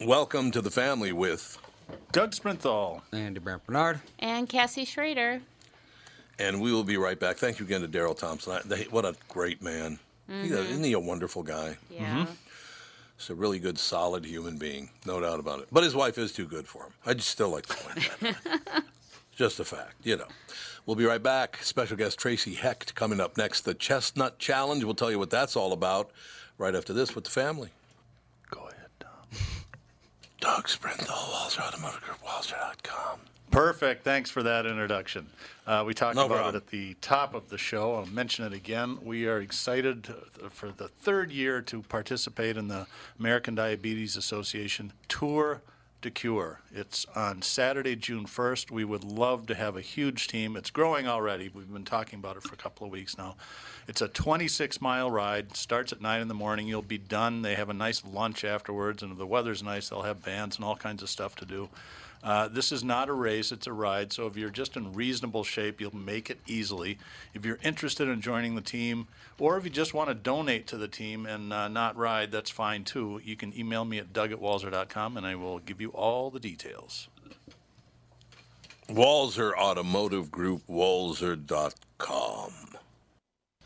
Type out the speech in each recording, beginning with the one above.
Welcome to the family with Doug Sprinthal. Andy Brant Barnard. And Cassie Schrader. And we will be right back. Thank you again to Daryl Thompson. I, what a great man. Mm-hmm. A, isn't he a wonderful guy? Yeah. Mm-hmm. He's a really good, solid human being, no doubt about it. But his wife is too good for him. I'd still like to point that Just a fact, you know. We'll be right back. Special guest Tracy Hecht coming up next. The Chestnut Challenge. We'll tell you what that's all about right after this with the family. Doug Sprinthal, Walser Automotive Group, Walser.com. Perfect. Thanks for that introduction. Uh, we talked No about problem. it at the top of the show. I'll mention it again. We are excited for the third year to participate in the American Diabetes Association Tour de Cure. It's on Saturday, June 1st. We would love to have a huge team. It's growing already. We've been talking about it for a couple of weeks now. It's a 26 mile ride. Starts at 9 in the morning. You'll be done. They have a nice lunch afterwards, and if the weather's nice, they'll have bands and all kinds of stuff to do. Uh, this is not a race, it's a ride. So if you're just in reasonable shape, you'll make it easily. If you're interested in joining the team, or if you just want to donate to the team and uh, not ride, that's fine too. You can email me at doug at walser.com and I will give you all the details. Walser Automotive Group, Walser.com.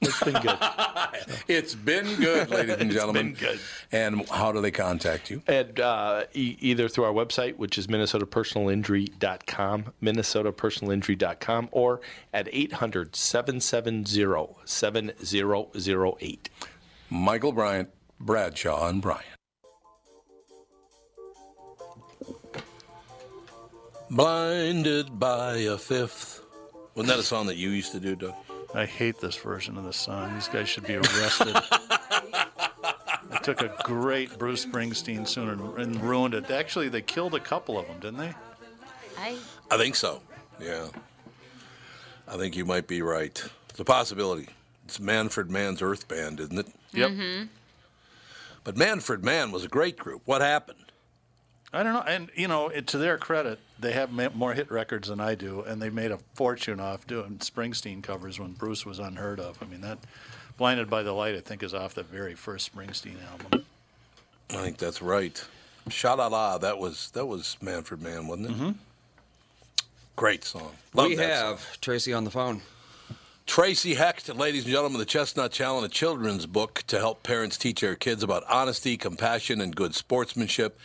It's been good. It's been good, ladies and gentlemen. been good. And how do they contact you? And uh, e- either through our website, which is minnesotapersonalinjury.com, minnesotapersonalinjury.com, or at 800 770 7008. Michael Bryant, Bradshaw, and Bryant. Blinded by a fifth. Wasn't that a song that you used to do, Doug? I hate this version of the song. These guys should be arrested. they took a great Bruce Springsteen tune and, and ruined it. Actually, they killed a couple of them, didn't they? I I think so. Yeah. I think you might be right. It's a possibility. It's Manfred Mann's Earth Band, isn't it? Yep. Mm-hmm. But Manfred Mann was a great group. What happened? I don't know. And, you know, it, to their credit, they have ma- more hit records than I do, and they made a fortune off doing Springsteen covers when Bruce was unheard of. I mean, that Blinded by the Light, I think, is off the very first Springsteen album. I think that's right. Sha La La, that was that was Manfred Mann, wasn't it? Mm-hmm. Great song. Love we that have song. Tracy on the phone. Tracy Hecht, ladies and gentlemen, the Chestnut Challenge, a children's book to help parents teach their kids about honesty, compassion, and good sportsmanship.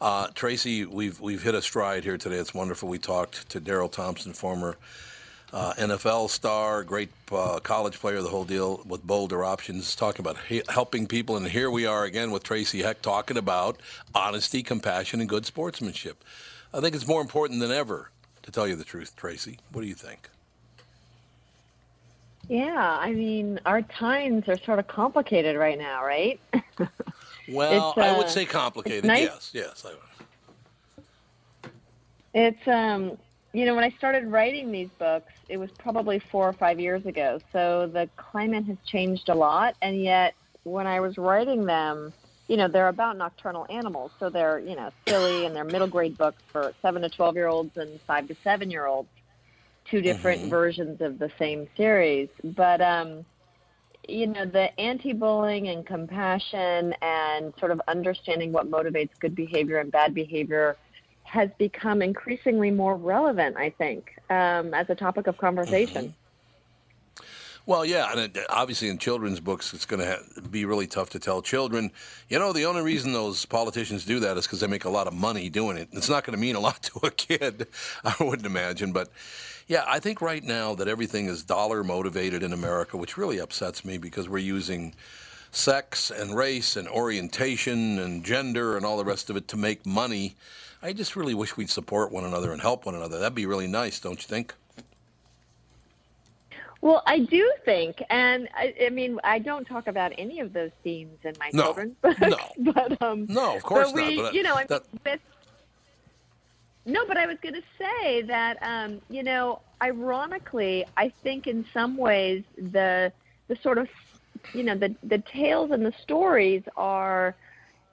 Uh, Tracy, we've we've hit a stride here today. It's wonderful. We talked to Daryl Thompson, former uh, NFL star, great uh, college player, the whole deal with Boulder Options, talking about he- helping people. And here we are again with Tracy Hecht talking about honesty, compassion, and good sportsmanship. I think it's more important than ever, to tell you the truth, Tracy. What do you think? Yeah, I mean, our times are sort of complicated right now, right? Well, It's, I would uh, say complicated. nice- Yes, yes. I would. It's um, you know, when I started writing these books, it was probably four or five years ago. So the climate has changed a lot, and yet when I was writing them, you know, they're about nocturnal animals, so they're you know silly and they're middle grade books for seven to twelve year olds and five to seven year olds. Two different versions of the same series, but um, you know, the anti-bullying and compassion and sort of understanding what motivates good behavior and bad behavior has become increasingly more relevant, I think, um, as a topic of conversation. Well, yeah, and it, obviously in children's books, it's going to ha- be really tough to tell children. You know, the only reason those politicians do that is because they make a lot of money doing it. It's not going to mean a lot to a kid, I wouldn't imagine. But yeah, I think right now that everything is dollar motivated in America, which really upsets me because we're using sex and race and orientation and gender and all the rest of it to make money. I just really wish we'd support one another and help one another. That'd be really nice, don't you think? Well, I do think, and I, I mean, I don't talk about any of those themes in my No, children's books, no. but um, No, of course but we, not. But you know, I mean, that- with, no, but I was going to say that, um, you know, ironically, I think in some ways the the sort of, you know, the the tales and the stories are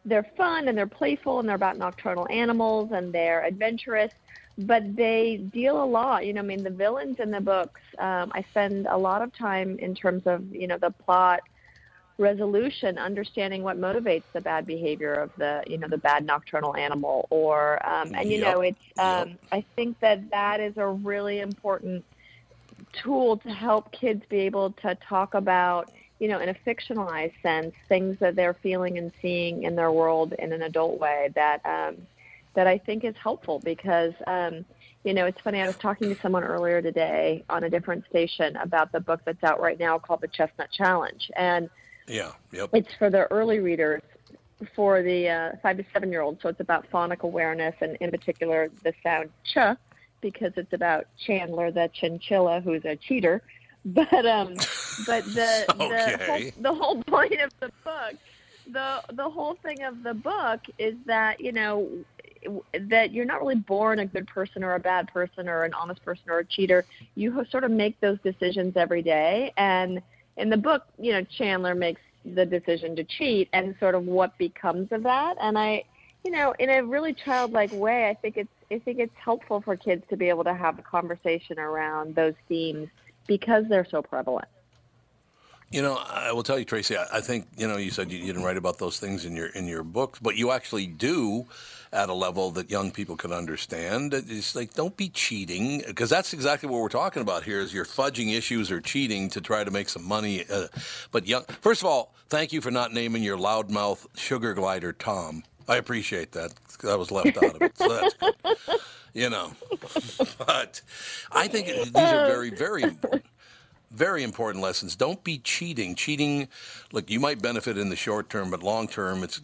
they're fun and they're playful and they're about nocturnal animals and they're adventurous, but they deal a lot. You know, I mean, the villains in the books, um, I spend a lot of time in terms of, you know, the plot resolution, understanding what motivates the bad behavior of the, you know, the bad nocturnal animal. Or, um, and you Yep. know, it's, um, Yep. I think that that is a really important tool to help kids be able to talk about, you know, in a fictionalized sense, things that they're feeling and seeing in their world in an adult way that um, that I think is helpful because, um, you know, it's funny. I was talking to someone earlier today on a different station about the book that's out right now called The Chestnut Challenge, and Yeah, yep. it's for the early readers for the uh, five to seven year olds. So it's about phonic awareness and, in particular, the sound ch, because it's about Chandler, the chinchilla, who's a cheater. But um, but the the, whole, the whole point of the book, the the whole thing of the book is that you know that you're not really born a good person or a bad person or an honest person or a cheater. You sort of make those decisions every day. And in the book, you know, Chandler makes the decision to cheat and sort of what becomes of that. And I, you know, in a really childlike way, I think it's I think it's helpful for kids to be able to have a conversation around those themes because they're so prevalent. You know, I will tell you, Tracy. I, think you know. You said you didn't write about those things in your in your books, but you actually do at a level that young people can understand. It's like don't be cheating because that's exactly what we're talking about here. Is you're fudging issues or cheating to try to make some money. Uh, but young, first of all, thank you for not naming your loudmouth sugar glider Tom. I appreciate that. That was left out of it, so that's good. You know, but I think these are very very important very important lessons. Don't be cheating. Cheating, look, you might benefit in the short term, but long term, it's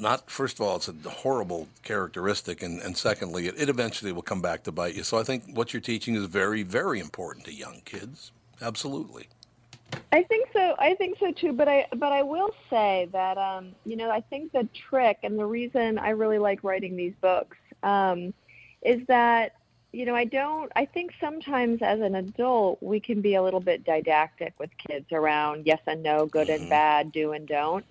not. First of all, it's a horrible characteristic, and, and secondly, it, it eventually will come back to bite you. So I think what you're teaching is very, very important to young kids. Absolutely. I think so. I think so too. But I but I will say that um, you know I think the trick and the reason I really like writing these books um, is that you know I don't. I think sometimes as an adult we can be a little bit didactic with kids around yes and no, good and bad, do and don't.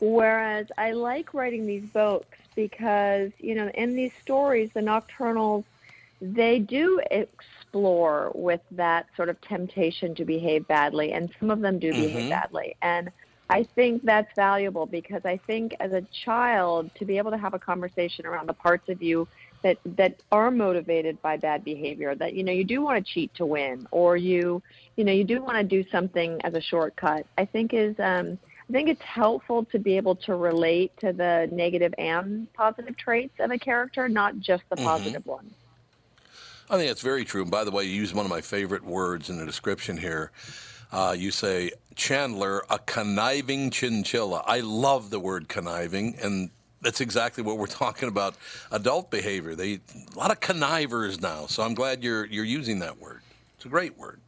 Whereas I like writing these books because you know in these stories the nocturnals they do explore with that sort of temptation to behave badly, and some of them do behave badly. And I think that's valuable because I think as a child to be able to have a conversation around the parts of you that that are motivated by bad behavior, that you know you do want to cheat to win, or you you know you do want to do something as a shortcut. I think is um, I think it's helpful to be able to relate to the negative and positive traits of a character, not just the positive ones. I think that's very true. And by the way, you use one of my favorite words in the description here. Uh, you say Chandler, a conniving chinchilla. I love the word conniving, and that's exactly what we're talking about. Adult behavior. They a lot of connivers now. So I'm glad you're you're using that word. It's a great word.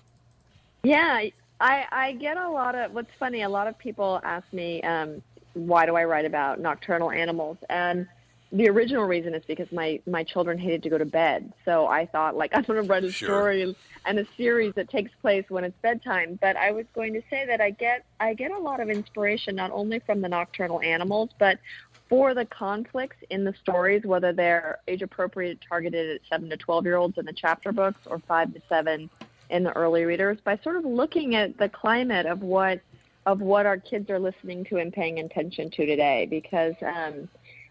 Yeah, I I get a lot of. What's funny, a lot of people ask me, um, why do I write about nocturnal animals? And the original reason is because my my children hated to go to bed. So I thought like I'm going to write a Sure. story and a series that takes place when it's bedtime. But I was going to say that I get I get a lot of inspiration not only from the nocturnal animals, but for the conflicts in the stories, whether they're age appropriate, targeted at seven to twelve year olds in the chapter books, or five to seven in the early readers, by sort of looking at the climate of what of what our kids are listening to and paying attention to today, because um,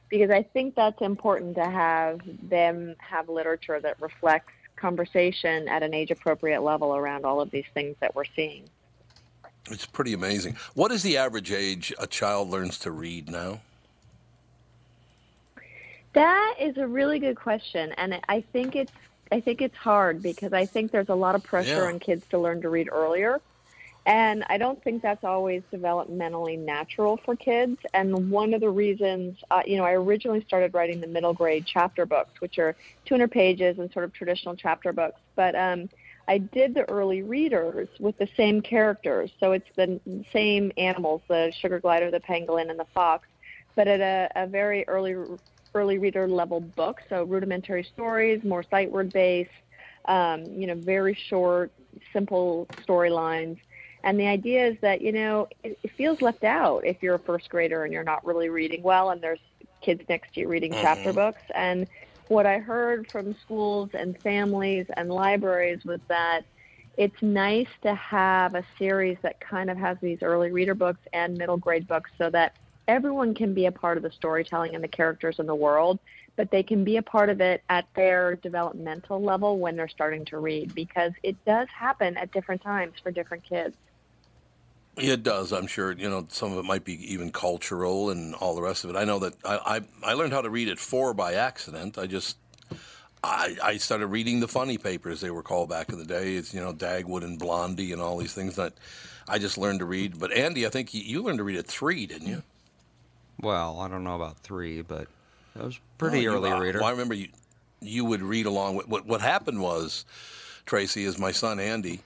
because I think that's important to have them have literature that reflects conversation at an age appropriate level around all of these things that we're seeing. It's pretty amazing. What is the average age a child learns to read now? That is a really good question, and I think it's I think it's hard because I think there's a lot of pressure Yeah. on kids to learn to read earlier, and I don't think that's always developmentally natural for kids. And one of the reasons, uh, you know, I originally started writing the middle grade chapter books, which are 200 pages and sort of traditional chapter books, but um, I did the early readers with the same characters, so it's the same animals, the sugar glider, the pangolin, and the fox, but at a, a very early early reader level book, so rudimentary stories, more sight word based, um, you know, very short, simple storylines. And the idea is that, you know, it, it feels left out if you're a first grader and you're not really reading well and there's kids next to you reading chapter books. And what I heard from schools and families and libraries was that it's nice to have a series that kind of has these early reader books and middle grade books so that everyone can be a part of the storytelling and the characters in the world, but they can be a part of it at their developmental level when they're starting to read because it does happen at different times for different kids. It does, I'm sure. You know, some of it might be even cultural and all the rest of it. I know that I, I, I learned how to read at four by accident. I just I, I started reading the funny papers they were called back in the day. It's you know Dagwood and Blondie and all these things that I just learned to read. But Andy, I think you, you learned to read at three, didn't you? Well, I don't know about three, but I was a pretty Oh, you- early uh, reader. Well, I remember you you would read along. With, what what happened was, Tracy, is my son Andy.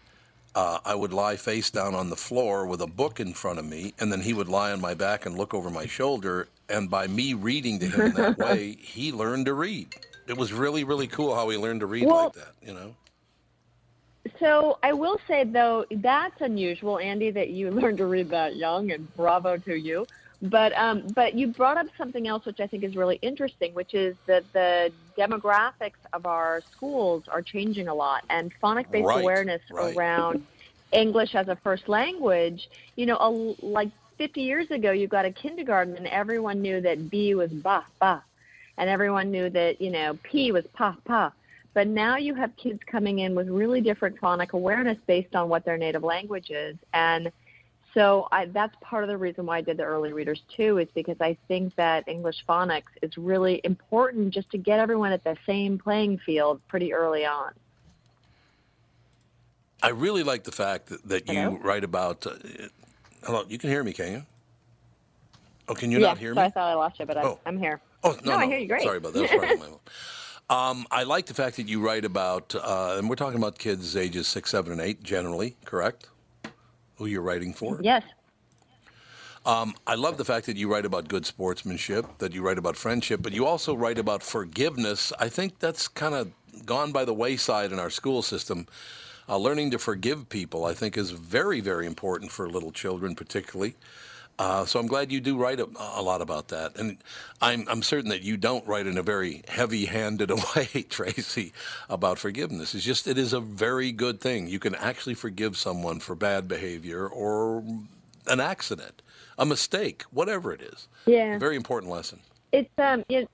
Uh, I would lie face down on the floor with a book in front of me, and then he would lie on my back and look over my shoulder. And by me reading to him in that way, he learned to read. It was really, really cool how he learned to read Well- like that. You know. So I will say though that's unusual, Andy, that you learned to read that young, and bravo to you. But um, but you brought up something else which I think is really interesting, which is that the demographics of our schools are changing a lot, and phonic-based Right, awareness right. around English as a first language. You know, a, like 50 years ago, you got a kindergarten, and everyone knew that B was ba ba, and everyone knew that you know P was pa pa. But now you have kids coming in with really different phonic awareness based on what their native language is. And so I, that's part of the reason why I did the early readers too, is because I think that English phonics is really important just to get everyone at the same playing field pretty early on. I really like the fact that, that you write about. Uh, hello, you can hear me, can you? Oh, can you yeah, not hear so me? I thought I lost you, but I'm, Oh. I'm here. Oh no, No, I hear you great. Sorry about that. That's probably my fault. Um, I like the fact that you write about, uh, and we're talking about kids ages six, seven, and eight, generally, correct? Who you're writing for? Yes. Um, I love the fact that you write about good sportsmanship, that you write about friendship, but you also write about forgiveness. I think that's kind of gone by the wayside in our school system. Uh, learning to forgive people, I think, is very, very important for little children, particularly. Uh, so I'm glad you do write a, a lot about that, and I'm, I'm certain that you don't write in a very heavy-handed way, Tracy, about forgiveness. It's just it is a very good thing. You can actually forgive someone for bad behavior or an accident, a mistake, whatever it is. Yeah. Very important lesson. it's um it,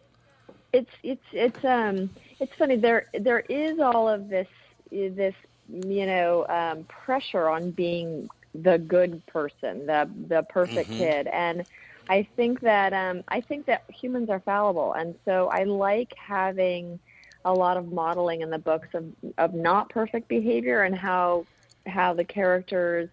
it's it's it's um it's funny there there is all of this this you know um pressure on being the good person the the perfect kid and i think that um i think that humans are fallible and so i like having a lot of modeling in the books of of not perfect behavior and how how the characters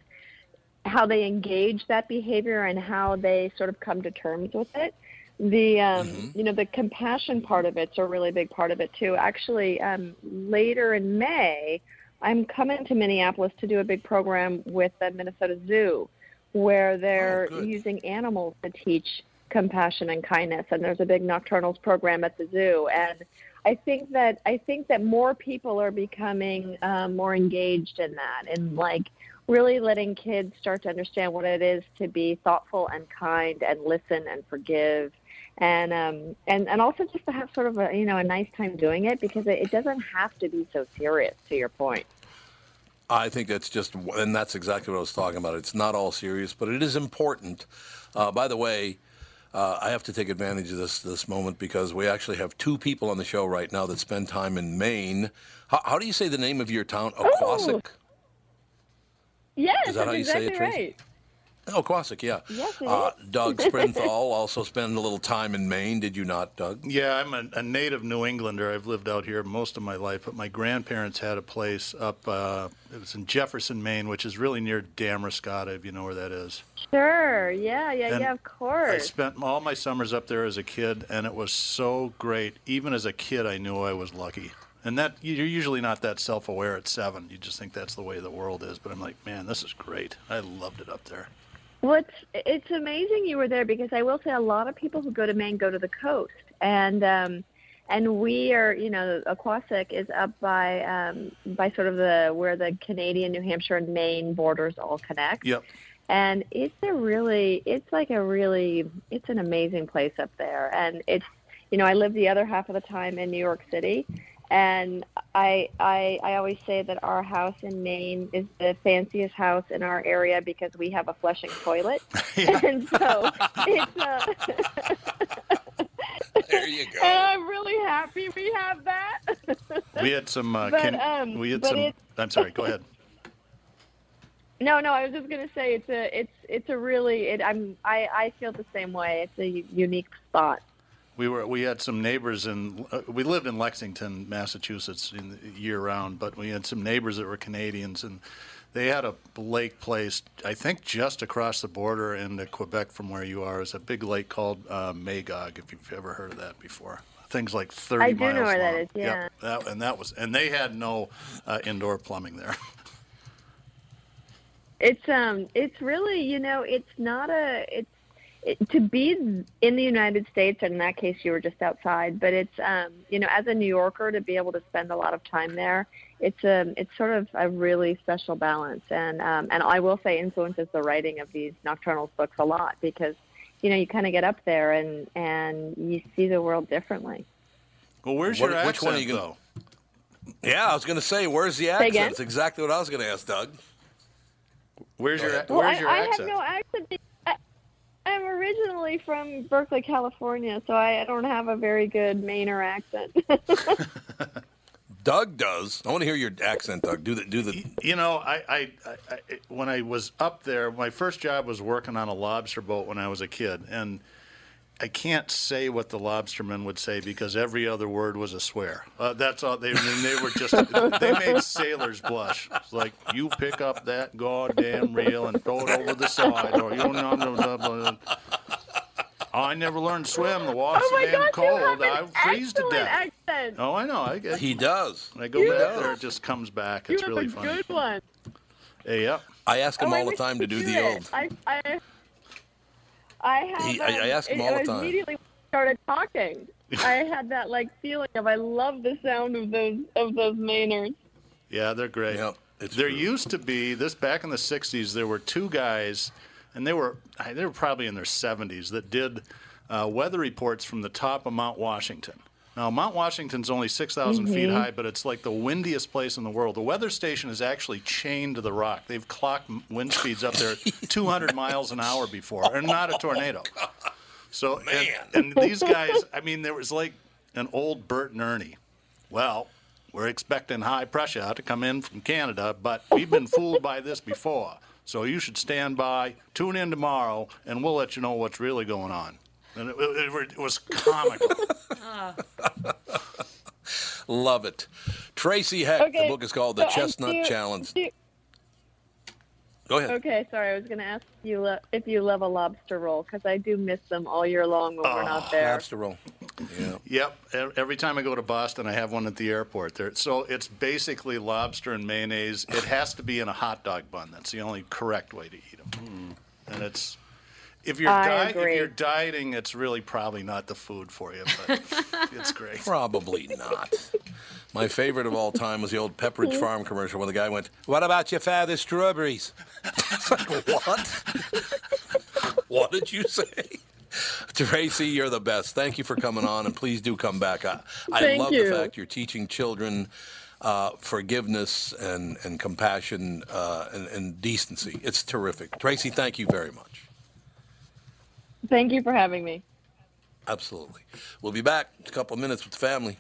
how they engage that behavior and how they sort of come to terms with it. The um, Mm-hmm. you know the compassion part of it's a really big part of it too. Actually, um, later in May, I'm coming to Minneapolis to do a big program with the Minnesota Zoo, where they're good. using animals to teach compassion and kindness. And there's a big nocturnals program at the zoo, and I think that I think that more people are becoming um, more engaged in that, and like really letting kids start to understand what it is to be thoughtful and kind and listen and forgive and um and and also just to have sort of a you know a nice time doing it because it, it doesn't have to be so serious to your point I think that's just, and that's exactly what I was talking about. It's not all serious, but it is important. Uh, by the way, uh, I have to take advantage of this this moment because we actually have two people on the show right now that spend time in Maine. How, how do you say the name of your town? Oquossoc. yes Is that that's how you say it, Tracy? right Oh, Quasic, yeah. Yes, it uh, is. Doug Sprinthal also spent a little time in Maine. Did you not, Doug? Yeah, I'm a, a native New Englander. I've lived out here most of my life, but my grandparents had a place up. Uh, it was in Jefferson, Maine, which is really near Damariscotta, if you know where that is. sure yeah yeah And yeah of course. I spent all my summers up there as a kid, and it was so great. Even as a kid, I knew I was lucky. And that you're usually not that self-aware at seven. You just think that's the way the world is. But I'm like, man, this is great. I loved it up there. Well, it's, it's amazing you were there because I will say a lot of people who go to Maine go to the coast, and um, and we are, you know, Oquossoc is up by um, by sort of the where the Canadian, New Hampshire, and Maine borders all connect. Yep. And it's a really, it's like a really, it's an amazing place up there, and it's, you know, I live the other half of the time in New York City, and I, I I always say that our house in Maine is the fanciest house in our area because we have a flushing toilet, and so it's. Uh, There you and I'm really happy we have that. We had some. Uh, But, kin- um, we had some. it- I'm sorry. Go ahead. no, no, I was just gonna say it's a it's it's a really it, I'm I I feel the same way. It's a u- unique spot. We were we had some neighbors in uh, we lived in Lexington, Massachusetts, in year round, but we had some neighbors that were Canadians, and they had a lake place I think just across the border into Quebec from where you are. It's a big lake called uh, Magog. If you've ever heard of that before, things like thirty I do know where that long. is, yeah. Yep, that, and that was and they had no uh, indoor plumbing there. It's um it's really you know it's not a it's it, to be in the United States and in that case you were just outside but it's um you know as a New Yorker to be able to spend a lot of time there it's a it's sort of a really special balance and um and I will say influences the writing of these nocturnals books a lot because you know you kind of get up there and and you see the world differently. Well, where's What- your which one are you gonna- though? Yeah, I was going to say, where's the Say accent? That's exactly what I was going to ask, Doug. Where's Go your ahead. Well, Where's I, your I accent? have no accent. I, I'm originally from Berkeley, California, so I don't have a very good Mainer accent. Doug does. I want to hear your accent, Doug. Do the do the. You know, I, I, I, I when I was up there, my first job was working on a lobster boat when I was a kid, and I can't say what the lobstermen would say because every other word was a swear. Uh, that's all. They, I mean, they were just they made sailors blush. It's like you pick up that goddamn reel and throw it over the side, or you know. Blah, blah, blah. I never learned to swim. The water's oh my damn gosh, you cold. have an I freeze to excellent death. accent. Oh, I know. I get. He does. When I go You back have- there, it just comes back. It's you It's have really a funny. good one. Hey, yep. I ask him oh, I all the time to do could the it. old. I, I, I have. He- I- I ask him it, all the time. Immediately started talking, I had that like feeling of I love the sound of those of those Mainers. Yeah, they're great. Yep, there true. used to be this back in the '60s. There were two guys, and they were they were probably in their 70s that did uh, weather reports from the top of Mount Washington. Now, Mount Washington's only 6,000 feet Mm-hmm. high, but it's like the windiest place in the world. The weather station is actually chained to the rock. They've clocked wind speeds up there 200 miles an hour before, and not a tornado. So, and, and these guys, I mean, there was like an old Bert and Ernie. Well, we're expecting high pressure to come in from Canada, but we've been fooled by this before. So you should stand by, tune in tomorrow, and we'll let you know what's really going on. And it, it- it was comical. Ah. Love it. Tracy Hecht. Okay, The book is called The so, Chestnut you- Challenge. you- Go ahead. Okay, sorry. I was going to ask you lo- if you love a lobster roll because I do miss them all year long when we're not ah, there. Lobster roll. Yeah. Yep. E- Every time I go to Boston, I have one at the airport. There, so it's basically lobster and mayonnaise. It has to be in a hot dog bun. That's the only correct way to eat them. Hmm. And it's if you're di- if you're dieting, it's really probably not the food for you, but it's great. Probably not. My favorite of all time was the old Pepperidge Farm commercial where the guy went, What about your father's strawberries? It's like, what? what did you say? Tracy, you're the best. Thank you for coming on, and please do come back. I, I Thank love you. the fact you're teaching children uh, forgiveness and, and compassion uh, and, and decency. It's terrific. Tracy, thank you very much. Thank you for having me. Absolutely. We'll be back in a couple of minutes with the family.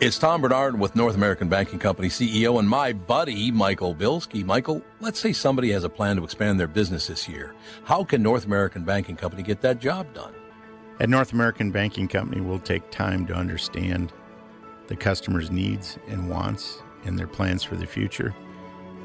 It's Tom Barnard with North American Banking Company CEO and my buddy, Michael Bilski. Michael, let's say somebody has a plan to expand their business this year. How can North American Banking Company get that job done? At North American Banking Company, we'll take time to understand the customer's needs and wants and their plans for the future.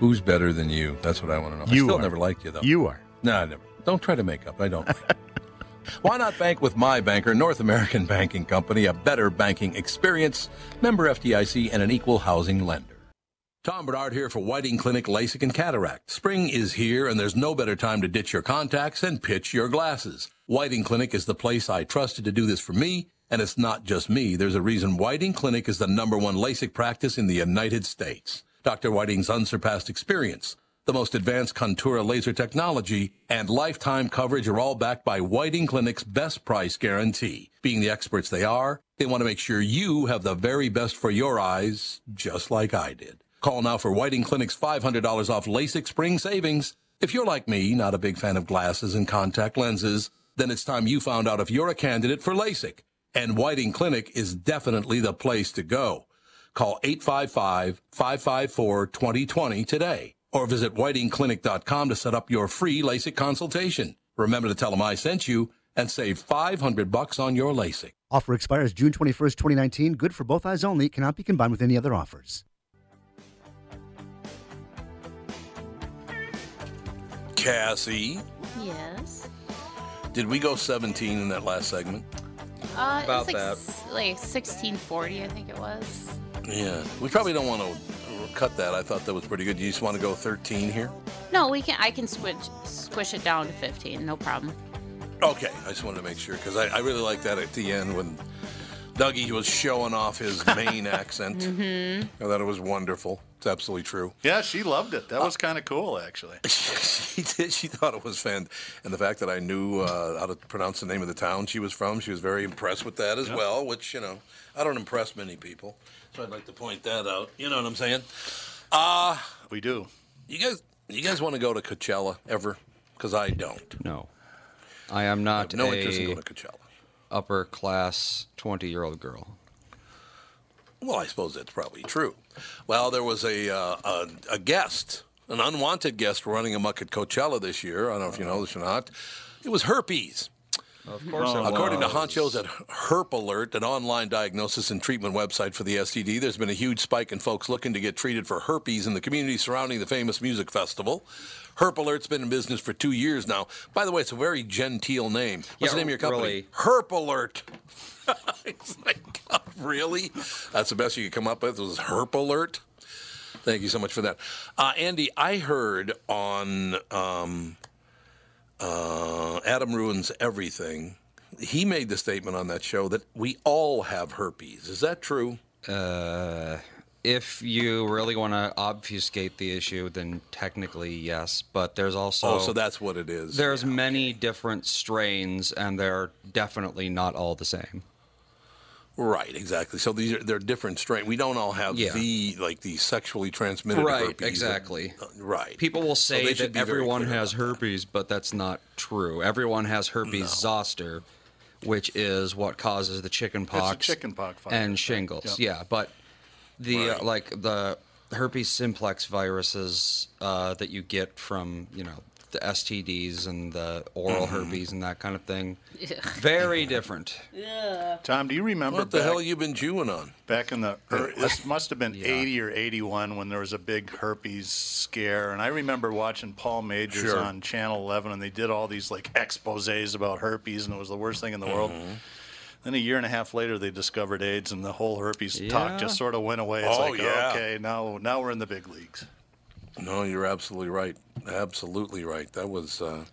Who's better than you? That's what I want to know. I still are. never liked you though. You are. No, I never. Don't try to make up. I don't. like. Why not bank with my banker, North American Banking Company, a better banking experience, member FDIC, and an equal housing lender? Tom Barnard here for Whiting Clinic LASIK and Cataract. Spring is here, and there's no better time to ditch your contacts and pitch your glasses. Whiting Clinic is the place I trusted to do this for me, and it's not just me. There's a reason Whiting Clinic is the number one LASIK practice in the United States. Dr. Whiting's unsurpassed experience, the most advanced Contoura laser technology, and lifetime coverage are all backed by Whiting Clinic's best price guarantee. Being the experts they are, they want to make sure you have the very best for your eyes, just like I did. Call now for Whiting Clinic's $500 off LASIK spring savings. If you're like me, not a big fan of glasses and contact lenses, then it's time you found out if you're a candidate for LASIK. And Whiting Clinic is definitely the place to go. Call 855-554-2020 today or visit whitingclinic.com to set up your free LASIK consultation. Remember to tell them I sent you and save 500 bucks on your LASIK. Offer expires June 21st, 2019. Good for both eyes only. Cannot be combined with any other offers. Cassie, Yes. did we go 17 in that last segment? Uh, About like, that. s- like 1640, I think it was. Yeah. We probably don't want to cut that. I thought that was pretty good. You just want to go 13 here? No, we can. I can switch squish it down to 15. No problem. Okay. I just wanted to make sure because I, I really like that at the end when Dougie was showing off his Maine accent. Mm-hmm. I thought it was wonderful. It's absolutely true. Yeah, she loved it. That was kind of cool, actually. she did. She thought it was fan, and the fact that I knew uh, how to pronounce the name of the town she was from, she was very impressed with that as well. Which you know, I don't impress many people, so I'd like to point that out. You know what I'm saying? Uh We do. you guys, you guys want to go to Coachella ever? Because I don't. No. I am I not have no interest in going to Coachella. Upper class 20 year old girl. Well, I suppose that's probably true. Well, there was a uh, a, a guest, an unwanted guest, running amok at Coachella this year. I don't know if you know this or not. It was herpes. Of course, it According to was. honchos at Herp Alert, an online diagnosis and treatment website for the STD, there's been a huge spike in folks looking to get treated for herpes in the community surrounding the famous music festival. Herp Alert's been in business for two years now. By the way, it's a very genteel name. What's Yeah, the name of your company? really. Herp Alert. it's like, God, really? That's the best you could come up with was Herp Alert? Thank you so much for that. Uh, Andy, I heard on um, uh, Adam Ruins Everything, he made the statement on that show that we all have herpes. Is that true? Uh, if you really want to obfuscate the issue, then technically yes. But there's also oh, so that's what it is. there's many different strains, and they're definitely not all the same. Right, exactly. So these are they're different strain. We don't all have Yeah. the like the sexually transmitted Right, herpes. exactly. Uh, right. People will say they should that everyone has about that. herpes, but that's not true. Everyone has herpes zoster, which is what causes the chicken pox, chickenpox virus, and shingles. Yep. Yeah, but the Right. uh, like the herpes simplex viruses uh, that you get from you know the STDs and the oral Mm-hmm. herpes and that kind of thing, very different. Yeah. Tom, do you remember What the back, hell you've been chewing on? back in the er, this must have been 80 or 81 when there was a big herpes scare and I remember watching Paul Magers Sure. on Channel 11 and they did all these like exposés about herpes and it was the worst thing in the world. Then a year and a half later they discovered AIDS and the whole herpes Yeah. talk just sort of went away. It's Oh, like yeah. okay, now now we're in the big leagues. No, you're absolutely right. Absolutely right. That was uh,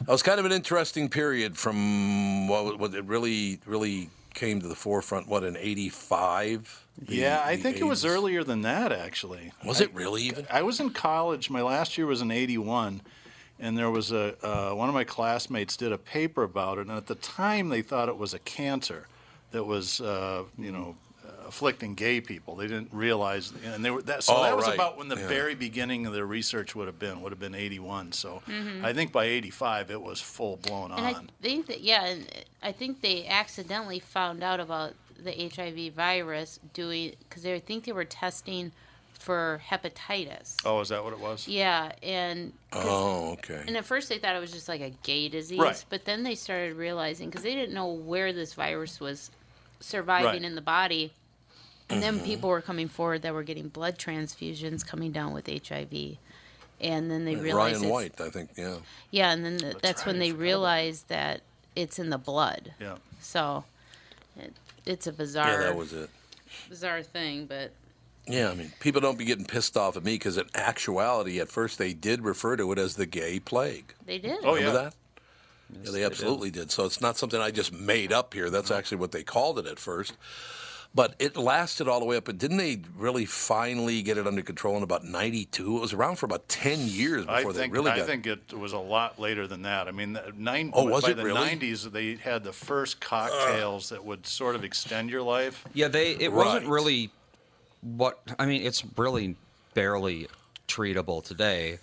that was kind of an interesting period from what, what it really really came to the forefront. What in '85? yeah, I think it was earlier than that actually. Was I- it really even? I was in college. My last year was in '81, and there was a uh, one of my classmates did a paper about it. And at the time, they thought it was a cancer that was, uh, you know, uh, afflicting gay people. They didn't realize, and they were that. So Oh, that was right. about when the Yeah. very beginning of the research would have been. Would have been '81. So Mhm. I think by '85 it was full blown And I think that yeah, and I think they accidentally found out about the HIV virus doing because they think they were testing for hepatitis. oh, is that what it was? Yeah, and 'cause- Oh, okay. and at first they thought it was just like a gay disease, Right. but then they started realizing because they didn't know where this virus was surviving Right. in the body. And then Mm-hmm. people were coming forward that were getting blood transfusions coming down with HIV. And then they realized Ryan it's- White, I think. Yeah. yeah, and then th- that's, right, when they forgot about realized that it's in the blood. Yeah. So it, it's a bizarre, Yeah, that was it. bizarre thing, but Yeah, I mean, people don't be getting pissed off at me because in actuality, at first they did refer to it as the gay plague. they did. Oh, Remember yeah. that? yeah, they absolutely did. So it's not something I just made up here. That's actually what they called it at first. But it lasted all the way up. But didn't they really finally get it under control in about '92? It was around for about ten years before I they think really I got. think it was a lot later than that. I mean, the nine, Oh, was by it the really? 90s, they had the first cocktails that would sort of extend your life. Yeah, they it wasn't really what I mean. It's really barely treatable today,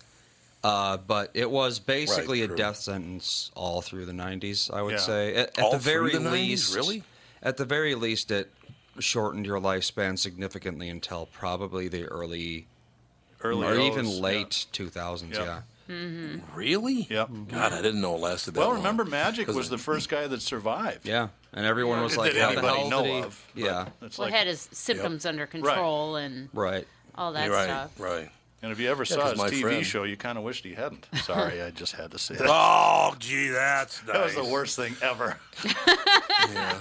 uh, but it was basically Right, a death sentence all through the '90s. I would Yeah. say at, at the very the 90s? least, Really? at the very least, it shortened your lifespan significantly until probably the early, Early or even yeah. late 2000s. Yeah. Yeah. Mm-hmm. really? Yep. God, I didn't know it lasted that Well, long. remember, Magic was the first guy that survived. Yeah, and everyone was That like, "How the anybody hell know did he-" of. but Yeah, It's well, like, had his symptoms under control and right. all that right, stuff. right. and if you ever Yeah, saw 'cause his my TV friend- show, you kind of wished he hadn't. Sorry, I just had to say that. Oh, gee, that's nice. That was the worst thing ever. Yeah.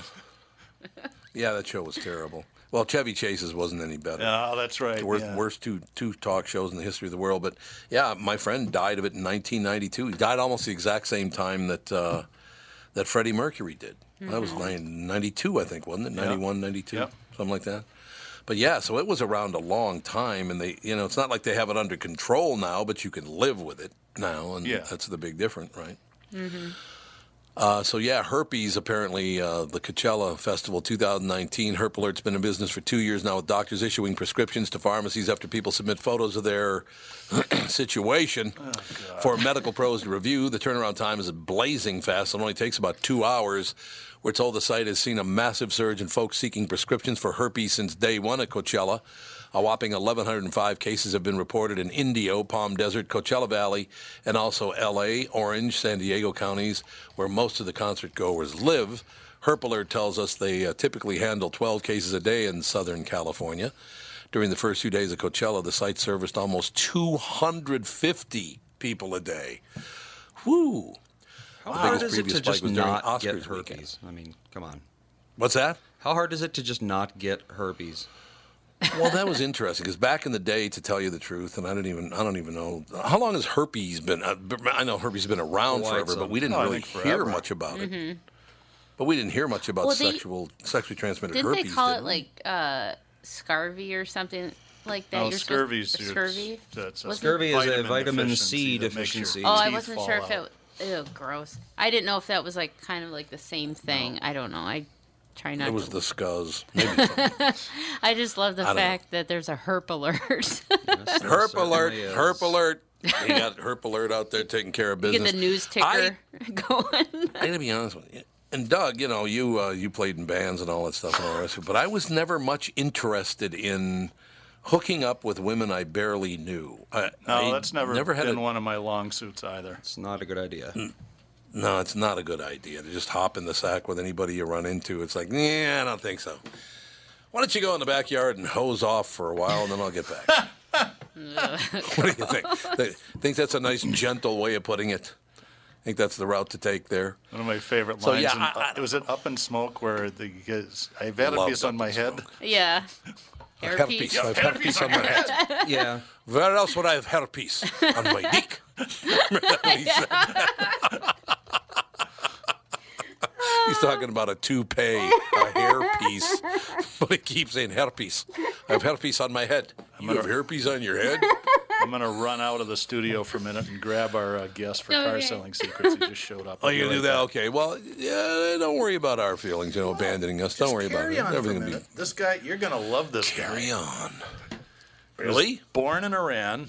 yeah, that show was terrible. Well, Chevy Chase's wasn't any better. Oh, that's right. worst, yeah. worst two two talk shows in the history of the world. But yeah, my friend died of it in 1992. He died almost the exact same time that uh, that Freddie Mercury did. That was nine- 92, I think, wasn't it? 91, 92, Yep. something like that. But yeah, so it was around a long time, and they, you know, it's not like they have it under control now, but you can live with it now, and Yeah. that's the big difference, right? Mm-hmm. Uh, so yeah, herpes apparently uh, the Coachella Festival 2019. Herp Alert's been in business for two years now, with doctors issuing prescriptions to pharmacies after people submit photos of their situation for medical pros to review. The turnaround time is blazing fast. It only takes about two hours. We're told the site has seen a massive surge in folks seeking prescriptions for herpes since day one at Coachella. A whopping 1,105 cases have been reported in Indio, Palm Desert, Coachella Valley, and also LA, Orange, San Diego counties, where most of the concert goers live. Herp Alert tells us they uh, typically handle 12 cases a day in Southern California. During the first few days of Coachella, the site serviced almost 250 people a day. Woo! How hard is it to just not get herpes? weekend. I mean, come on. What's that? How hard is it to just not get herpes? Well, that was interesting because back in the day, to tell you the truth, and I don't even I don't even know how long has herpes been. Uh, I know herpes has been around Quite forever, some- but we didn't Oh, really hear much about it. But we didn't hear much about Mm-hmm. Well, they- sexual sexually transmitted Didn't herpes. they call did it we? like uh, scurvy or something like that? Oh, You're Scurvy. That's a Scurvy is a vitamin C that makes your deficiency. Oh, I wasn't fall sure if it. Ew, gross. I didn't know if that was like kind of like the same thing. I don't know. I Try not It was to. the scuzz. Maybe something. I just love the I don't know. fact that there's a herp alert. herp alert! is. Herp alert! You got herp alert out there taking care of you business. get the news I- ticker going. I gotta be honest with you. And Doug, you know, you uh, you played in bands and all that stuff and all the rest of it, but I was never much interested in hooking up with women I barely knew. I, No, I that's never, never had been a, one of my long suits either. It's not a good idea. No, it's not a good idea to just hop in the sack with anybody you run into. It's like, yeah, I don't think so. Why don't you go in the backyard and hose off for a while, and then I'll get back. what do you think? Th- Think that's a nice, gentle way of putting it? I think that's the route to take there? One of my favorite lines. So, lines. yeah, in, I- I uh, was it Up in Smoke where the guys, I've had a piece on my head. Smoke. yeah. I've Hairpiece. herpes. I've herpes on my head. Yeah. Where else would I have herpes? On my dick. Remember that when he said that? He's talking about a toupee, a hairpiece, but he keeps saying herpes. I have herpes on my head. You have herpes on your head? I'm going to run out of the studio for a minute and grab our uh, guest for car selling secrets. He just showed up. Oh, you be do that? back. Okay. Well, yeah. Don't worry about our feelings. You know, abandoning us. Don't Just worry about carry it. on for a Everything be. This guy, you're going to love this Carry guy. on. Really? Born in Iran.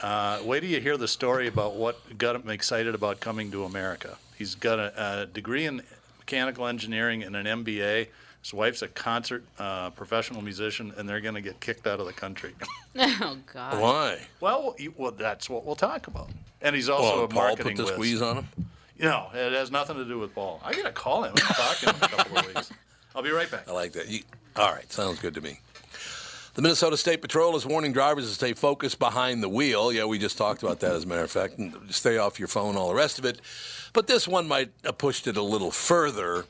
Uh, wait till you hear the story about what got him excited about coming to America. He's got a, a degree in mechanical engineering and an MBA. His wife's a concert uh, professional musician, and they're going to get kicked out of the country. Oh God. Why? well, you, well, that's what we'll talk about. And he's also Oh, a Paul marketing put the whiz. squeeze on him. No, it has nothing to do with Paul. I got to call him and talk to him in a couple of weeks. I'll be right back. I like that. You, all right, sounds good to me. The Minnesota State Patrol is warning drivers to stay focused behind the wheel. Yeah, we just talked about that, as a matter of fact. And stay off your phone, all the rest of it. But this one might have pushed it a little further.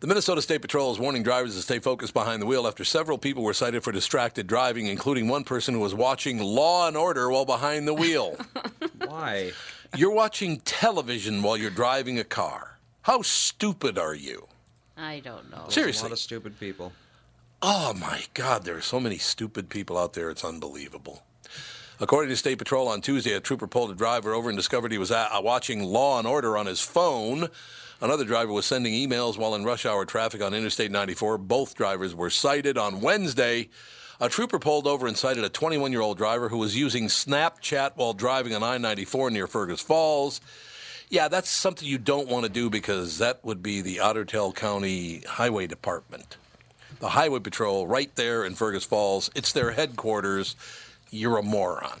The Minnesota State Patrol is warning drivers to stay focused behind the wheel after several people were cited for distracted driving, including one person who was watching Law and Order while behind the wheel. Why? you're watching television while you're driving a car. How stupid are you? I don't know. Seriously. A lot of stupid people. Oh my God, there are so many stupid people out there. It's unbelievable. According to State Patrol on Tuesday, a trooper pulled a driver over and discovered he was uh, watching Law and Order on his phone. Another driver was sending emails while in rush hour traffic on Interstate 94. Both drivers were cited on Wednesday. A trooper pulled over and cited a 21 year old driver who was using Snapchat while driving on I 94 near Fergus Falls. Yeah, that's something you don't want to do because that would be the Otter Tail County Highway Department the Highway Patrol right there in Fergus Falls. It's their headquarters. You're a moron.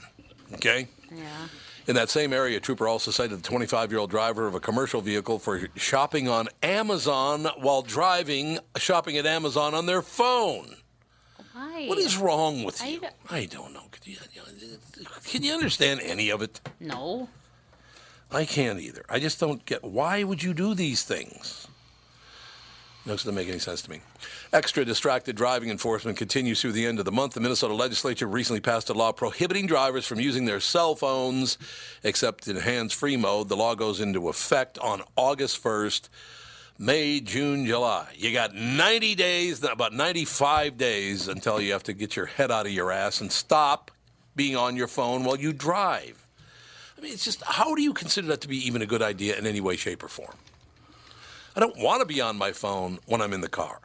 Okay? Yeah. In that same area, a trooper also cited the 25 year old driver of a commercial vehicle for shopping on Amazon while driving, shopping at Amazon on their phone. Why? What is wrong with I you? don't- I don't know. Can you, can you understand any of it? No. I can't either. I just don't get why would you do these things? It doesn't make any sense to me. Extra distracted driving enforcement continues through the end of the month. The Minnesota legislature recently passed a law prohibiting drivers from using their cell phones except in hands free mode. The law goes into effect on August 1st. May, June, July. You got 90 days, about 95 days until you have to get your head out of your ass and stop being on your phone while you drive. I mean, it's just, how do you consider that to be even a good idea in any way, shape, or form? I don't want to be on my phone when I'm in the car.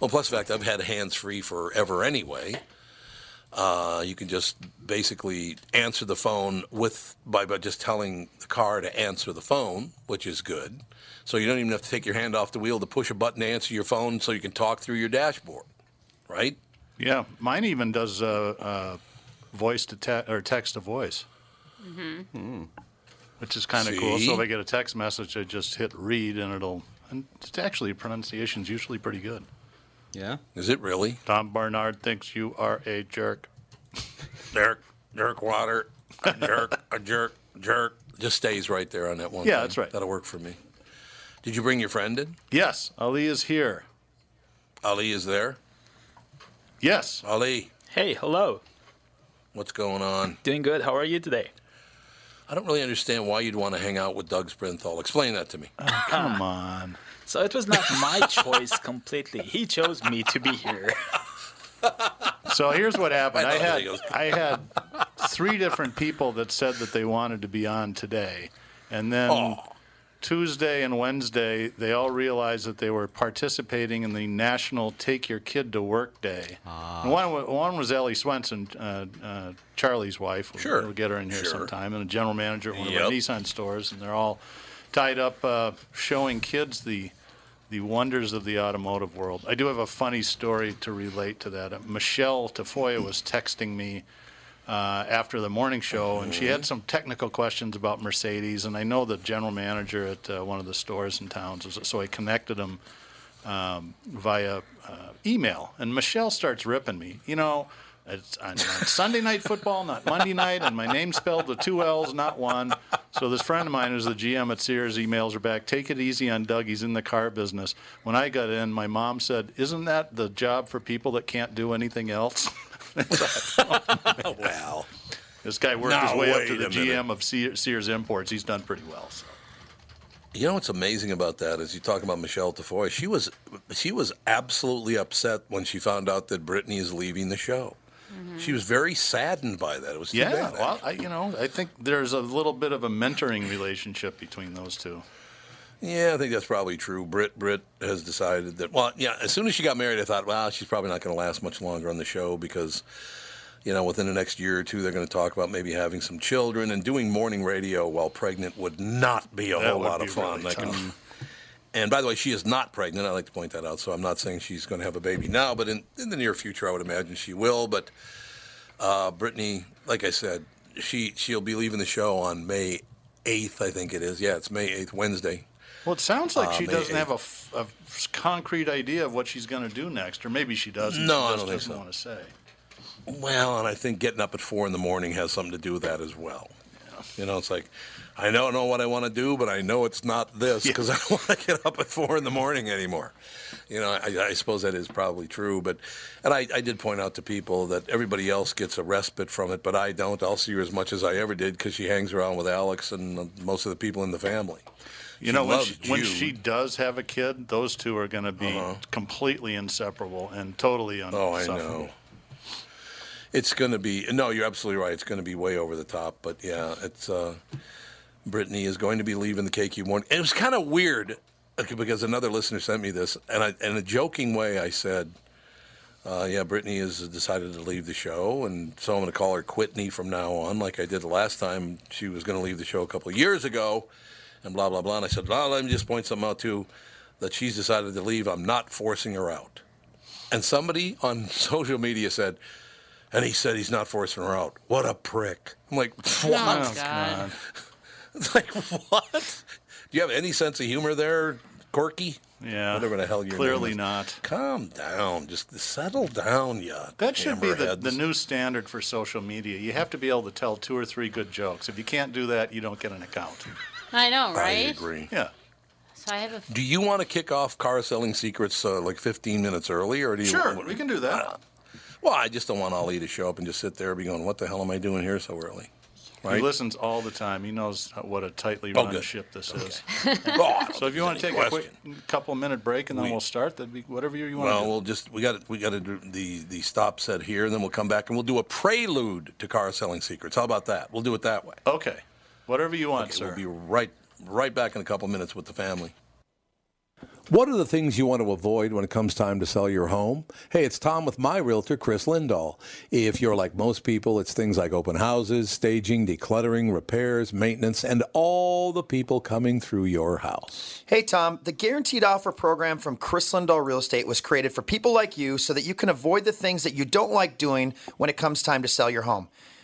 Well, plus the fact I've had hands free forever anyway. Uh, you can just basically answer the phone with by, by just telling the car to answer the phone, which is good. So you don't even have to take your hand off the wheel to push a button to answer your phone, so you can talk through your dashboard, right? Yeah, mine even does uh, uh, voice to te- or text to voice, Mm-hmm. which is kind of cool. So if I get a text message, I just hit read and it'll. And it's actually pronunciation's usually pretty good. Yeah. Is it really? Tom Barnard thinks you are a jerk. Jerk, jerk water, a jerk, a jerk, jerk. Just stays right there on that one. Yeah, thing. that's right. That'll work for me. Did you bring your friend in? Yes, Ali is here. Ali is there. Yes, Ali, Hey, hello. what's going on? Doing good. How are you today? I don't really understand why you'd want to hang out with Doug Sprinthal. Explain that to me. come on. So it was not my choice completely. He chose me to be here. So here's what happened. I I had there he goes. I had three different people that said that they wanted to be on today, and then Tuesday and Wednesday, they all realized that they were participating in the National Take Your Kid to Work Day. And one, one was Ellie Swenson, uh, uh, Charlie's wife. We'll, Sure. We'll get her in here Sure. sometime, and a general manager at one of Yep. our Nissan stores, and they're all tied up uh, showing kids the the wonders of the automotive world. I do have a funny story to relate to that. Uh, Michelle Tafoya was texting me uh, after the morning show, and she had some technical questions about Mercedes. And I know the general manager at uh, one of the stores in town, so- I connected him um, via uh, email. And Michelle starts ripping me. You know, it's on, on Sunday night football, not Monday night, and my name's spelled with two L's, not one. So this friend of mine who's the GM at Sears emails her back, take it easy on Doug, he's in the car business. When I got in, my mom said, isn't that the job for people that can't do anything else? Well, This guy worked Now, his way up to the a minute. GM of Sears, Sears Imports. He's done pretty well. So. You know what's amazing about that is you talk about Michelle Tafoya. She was she was absolutely upset when she found out that Brittany is leaving the show. Mm-hmm. She was very saddened by that. It was too Yeah, bad. well, I, you know, I think there's a little bit of a mentoring relationship between those two. Yeah, I think that's probably true. Britt Britt has decided that. Well, yeah. As soon as she got married, I thought, well, she's probably not going to last much longer on the show because, you know, within the next year or two, they're going to talk about maybe having some children and doing morning radio while pregnant would not be a That whole lot of fun. really can- and by the way, she is not pregnant. I like to point that out. So I'm not saying she's going to have a baby now, but in, in the near future, I would imagine she will. But uh, Brittany, like I said, she she'll be leaving the show on May 8th, I think it is. Yeah, it's May 8th, Wednesday. Well, it sounds like Uh, she doesn't have a, 8th. f- a f- concrete idea of what she's going to do next, or maybe she does. No, she I don't think doesn't so. want to say. Well, and I think getting up at four in the morning has something to do with that as well. You know, it's like I don't know what I want to do, but I know it's not this because I don't want to get up at four in the morning anymore. You know, I, I suppose that is probably true, but and I, I did point out to people that everybody else gets a respite from it, but I don't. I'll see her as much as I ever did because she hangs around with Alex and uh, most of the people in the family. You know, when she, when she does have a kid, those two are going to be completely inseparable and totally Uh-huh. Oh, I know. It's going to be no. You're absolutely right. It's going to be way over the top. But yeah, it's uh, Brittany is going to be leaving the KQ morning. And it was kind of weird uh, because another listener sent me this, and I, in a joking way, I said, uh, "Yeah, Brittany has decided to leave the show, and so I'm going to call her Quitney from now on, like I did the last time she was going to leave the show a couple of years ago." And blah blah blah. And I said, "Well, let me just point something out too, that she's decided to leave. I'm not forcing her out." And somebody on social media said, and he said he's not forcing her out. What a prick. I'm like, oh, what? Oh, God. It's like, what? Do you have any sense of humor there, Corky? Yeah. Whatever the hell your Clearly name is. not. Calm down. Just settle down, you That should be the, the new standard for social media. You have to be able to tell two or three good jokes. If you can't do that, you don't get an account. I know, I right? agree. Yeah. So I have a. Do you want to kick off car selling secrets uh, like 15 minutes early, or do you? Sure, want- we can do that. Well, I just don't want Ali to show up and just sit there and be going, "What the hell am I doing here so early?" Right? He listens all the time. He knows what a tightly Oh, run good. ship this is. Oh, So if you want to any take a quick couple minute break and then We- we, will start, that'd be whatever you, you want Well, to do. we'll just we got we got to do the the stop set here, and then we'll come back and we'll do a prelude to car selling secrets. How about that? We'll do it that way. Okay. Whatever you want, Okay, sir. we'll be right right back in a couple minutes with the family. What are the things you want to avoid when it comes time to sell your home? Hey, it's Tom with my realtor, Chris Lindahl. If you're like most people, it's things like open houses, staging, decluttering, repairs, maintenance, and all the people coming through your house. Hey, Tom, the Guaranteed Offer program from Chris Lindahl Real Estate was created for people like you so that you can avoid the things that you don't like doing when it comes time to sell your home.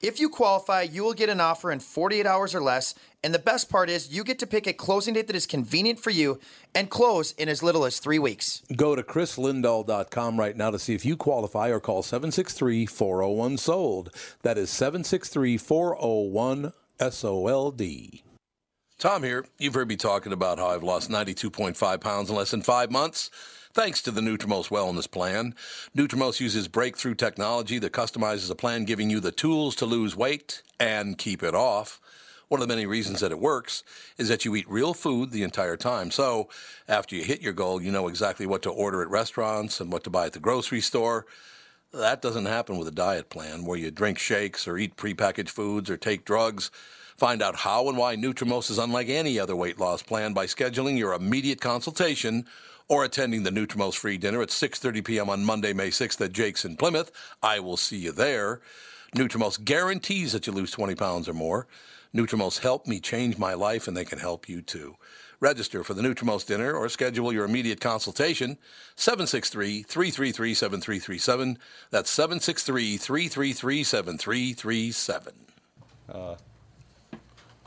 If you qualify, you will get an offer in 48 hours or less. And the best part is, you get to pick a closing date that is convenient for you and close in as little as three weeks. Go to chrislindahl.com right now to see if you qualify or call 763 401 SOLD. That is 763 401 SOLD. Tom here. You've heard me talking about how I've lost 92.5 pounds in less than five months. Thanks to the NutriMost Wellness Plan. NutriMost uses breakthrough technology that customizes a plan giving you the tools to lose weight and keep it off. One of the many reasons that it works is that you eat real food the entire time. So after you hit your goal, you know exactly what to order at restaurants and what to buy at the grocery store. That doesn't happen with a diet plan where you drink shakes or eat prepackaged foods or take drugs. Find out how and why NutriMost is unlike any other weight loss plan by scheduling your immediate consultation or attending the NutriMost free dinner at 6:30 p.m. on Monday, May 6th at Jake's in Plymouth. I will see you there. NutriMost guarantees that you lose 20 pounds or more. NutriMost helped me change my life and they can help you too. Register for the NutriMost dinner or schedule your immediate consultation 763-333-7337. That's 763-333-7337. Uh,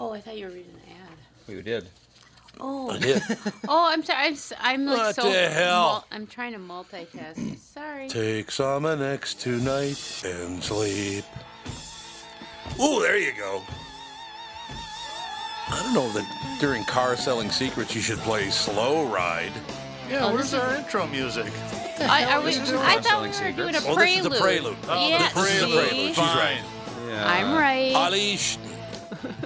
Oh, I thought you were reading an ad. Oh, we did. Oh. I did. Oh, I'm sorry. I'm, s- I'm like What so. the hell? I'm trying to multitask. Sorry. Take some X tonight and sleep. Ooh, there you go. I don't know that during car selling secrets you should play slow ride. Yeah, Oh, where's this is- our intro music? I, are we, This is I not thought we selling were doing a secrets. Oh, this is the prelude. prelude. Oh, yeah, the This is the prelude. She's right. Yeah. I'm right. Ali, Sh-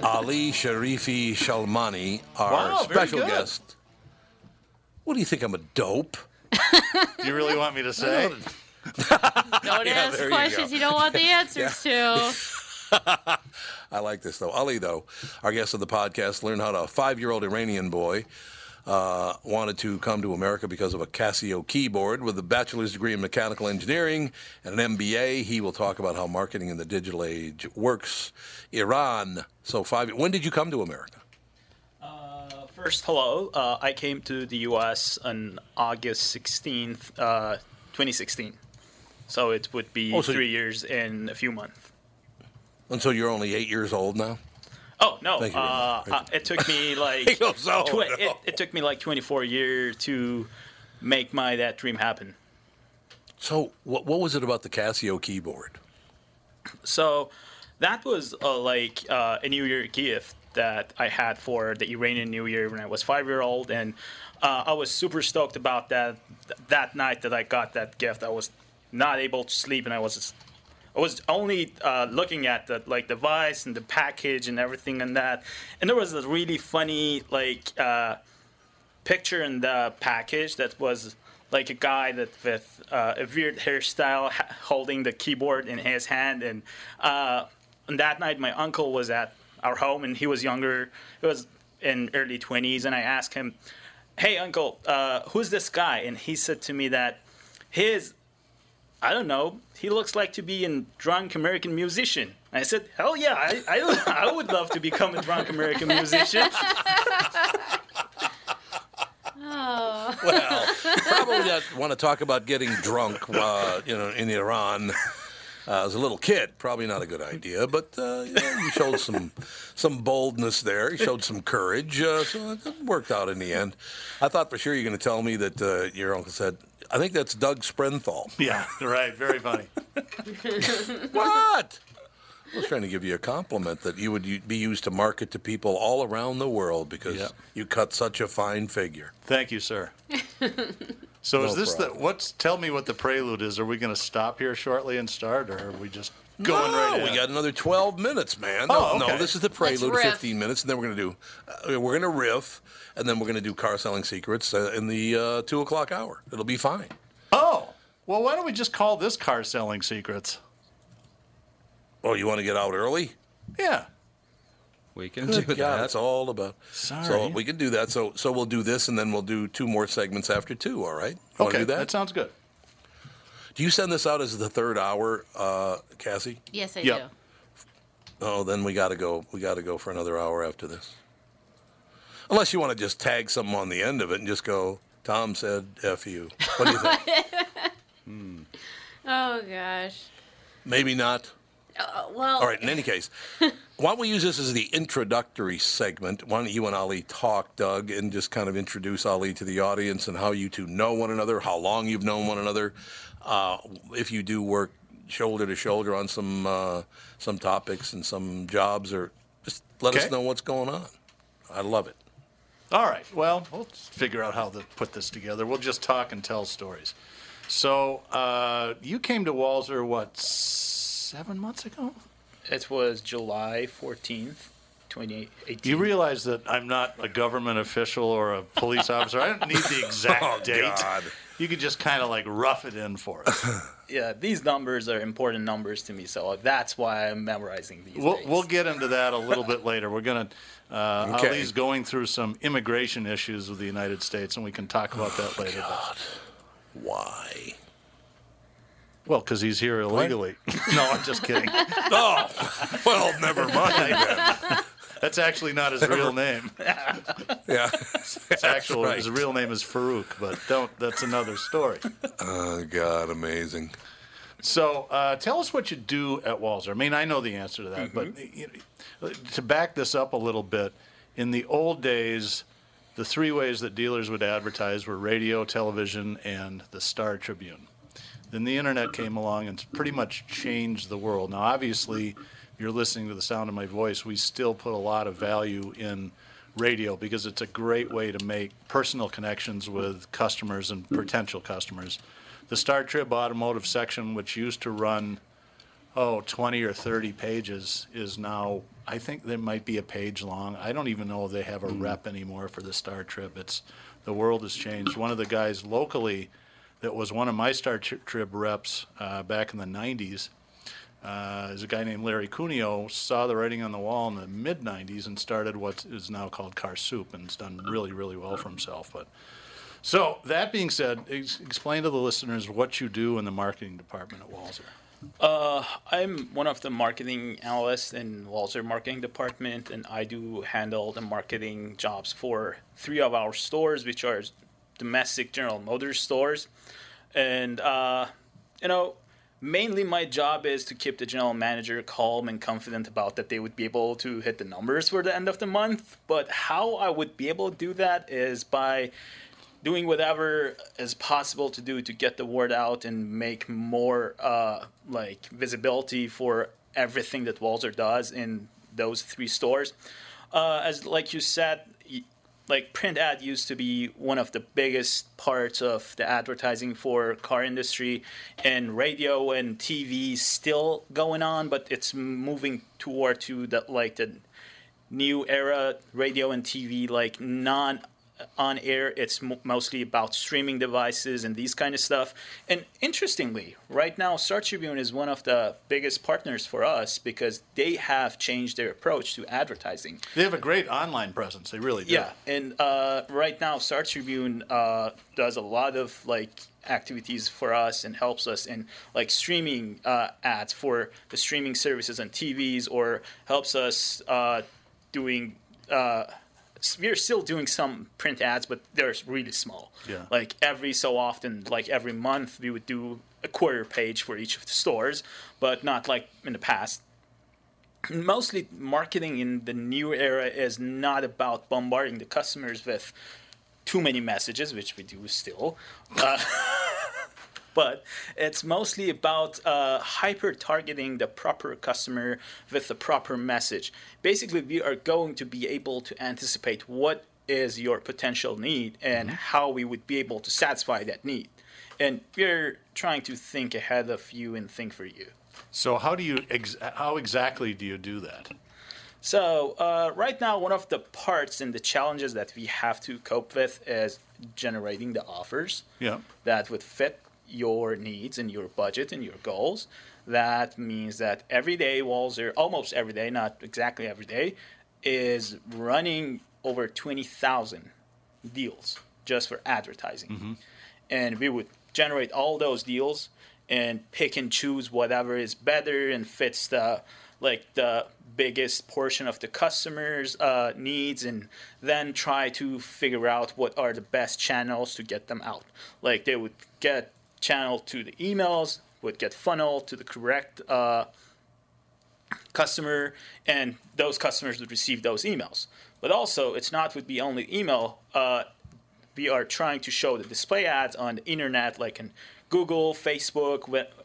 Ali Sharifi Shalmani, our Wow, special guest. What do you think? I'm a dope? Do you really want me to say? Don't Yeah, ask there you questions you, don't want the answers to. I like this though. Ali, though, our guest of the podcast, learned how to a five-year-old Iranian boy uh, wanted to come to America because of a Casio keyboard with a bachelor's degree in mechanical engineering and an MBA. He will talk about how marketing in the digital age works. Iran. So five. When did you come to America? Uh, First, hello. Uh, I came to the U.S. on August 16th, uh, 2016. So it would be Oh, so three years in a few months. And so you're only eight years old now. Oh no! Uh, uh, it took me like goes, "Oh, no." it, it took me like 24 years to make my that dream happen. So what what was it about the Casio keyboard? So that was uh, like uh, a New Year gift that I had for the Iranian New Year when I was five year old, and uh, I was super stoked about that. That night that I got that gift, I was not able to sleep, and I was I was only uh, looking at the like device and the package and everything and that, and there was a really funny like uh, picture in the package that was like a guy that with uh, a weird hairstyle ha- holding the keyboard in his hand. And uh, and that night my uncle was at our home and he was younger. He was in early 20s and i asked him hey uncle uh, who's this guy? And he said to me that his I don't know. He looks like to be a drunk American musician. I said, hell yeah, I, I, I would love to become a drunk American musician. Oh. Well, probably not want to talk about getting drunk, uh, you know, in Iran. Uh, as a little kid, probably not a good idea, but uh, you, know, you showed some some boldness there. You showed some courage, uh, so it worked out in the end. I thought for sure you're going to tell me that uh, your uncle said, "I think that's Doug Sprenthal." Yeah, right. Very funny. what? I was trying to give you a compliment that you would be used to market to people all around the world because Yep. you cut such a fine figure. Thank you, sir. So No is this problem. the what's? Tell me what the prelude is. Are we going to stop here shortly and start, or are we just going no, right? we got another 12 minutes, man. Oh, no, no, this is the prelude, riff. 15 minutes, and then we're going to do, uh, we're going to riff, and then we're going to do car selling secrets uh, in the uh, 2 o'clock hour. It'll be fine. Oh, well, why don't we just call this car selling secrets? Oh, you want to get out early? Yeah. We can Good do God, that. That's all about. Sorry. So we can do that. So so we'll do this, and then we'll do two more segments after two. All right? You Okay, do that? that sounds good. Do you send this out as the third hour, uh, Cassie? Yes, I Yep. do. Oh, then we got to go. We got to go for another hour after this. Unless you want to just tag something on the end of it and just go. Tom said, "F you." What do you think? Oh gosh. Maybe not. Uh, well. All right. In any case, why don't we use this as the introductory segment? Why don't you and Ali talk, Doug, and just kind of introduce Ali to the audience and how you two know one another, how long you've known one another, uh, if you do work shoulder to shoulder on some uh, some topics and some jobs, or just let us know what's going on. I love it. All right. Well, we'll figure out how to put this together. We'll just talk and tell stories. So uh, you came to Walser what seven months ago? It was July 14th, 2018. You realize that I'm not a government official or a police officer. I don't need the exact Oh, date. God. You could just kind of like rough it in for us. yeah, these numbers are important numbers to me, so that's why I'm memorizing these. We'll, we'll get into that a little bit later. We're going to, uh, Okay. Ali's going through some immigration issues with the United States, and we can talk about that later. but- Why? Well, because he's here illegally. no, I'm just kidding. Oh, well, never mind then. That's actually not his real name. Yeah. His actual right. his real name is Farouk, but don't. That's another story. Oh, God, amazing. So, uh, tell us what you do at Walser. I mean, I know the answer to that, but you know, to back this up a little bit, in the old days, the three ways that dealers would advertise were radio, television, and the Star Tribune. Then the internet came along and pretty much changed the world. Now, obviously, you're listening to the sound of my voice. We still put a lot of value in radio because it's a great way to make personal connections with customers and potential customers. The Star Trib automotive section, which used to run, oh, 20 or 30 pages, is now, I think there might be a page long. I don't even know if they have a rep anymore for the Star Trib. It's, the world has changed. One of the guys locally that was one of my Star Tri- Trib reps uh, back in the 90s uh, is a guy named Larry Cuneo, saw the writing on the wall in the mid 90s and started what is now called Car Soup and has done really, really well for himself. But so that being said, ex- explain to the listeners what you do in the marketing department at Walser. Uh, I'm one of the marketing analysts in Walser Marketing Department, and I do handle the marketing jobs for three of our stores, which are domestic General Motors stores. And, uh, you know, mainly my job is to keep the general manager calm and confident about that they would be able to hit the numbers for the end of the month. But how I would be able to do that is by doing whatever is possible to do to get the word out and make more uh, like visibility for everything that Walser does in those three stores. Uh, as like you said, like print ad used to be one of the biggest parts of the advertising for car industry and radio and TV still going on, but it's moving toward to the like the new era radio and TV like non on air it's mo- mostly about streaming devices and these kind of stuff and interestingly right now star tribune is one of the biggest partners for us because they have changed their approach to advertising They have a great online presence. They really do. yeah, and uh, right now, Star Tribune uh, does a lot of like activities for us and helps us in like streaming uh, ads for the streaming services on TVs, or helps us uh, doing. We're still doing some print ads, but they're really small. Yeah. Like every so often, like every month, we would do a quarter page for each of the stores, but not like in the past mostly marketing in the new era is not about bombarding the customers with too many messages, which we do still. Uh, but it's mostly about uh, hyper targeting the proper customer with the proper message. Basically, we are going to be able to anticipate what is your potential need and how we would be able to satisfy that need. And we're trying to think ahead of you and think for you. So how do you ex- how exactly do you do that? So uh, right now, one of the parts and the challenges that we have to cope with is generating the offers Yeah. that would fit your needs and your budget and your goals. That means that every day, Walser, almost every day, not exactly every day, is running over 20,000 deals just for advertising. And we would generate all those deals and pick and choose whatever is better and fits the like the biggest portion of the customers uh, needs and then try to figure out what are the best channels to get them out like they would get channel to the emails would get funnel to the correct uh, customer and those customers would receive those emails. But also it's not would be only email uh, we are trying to show the display ads on the internet like in google facebook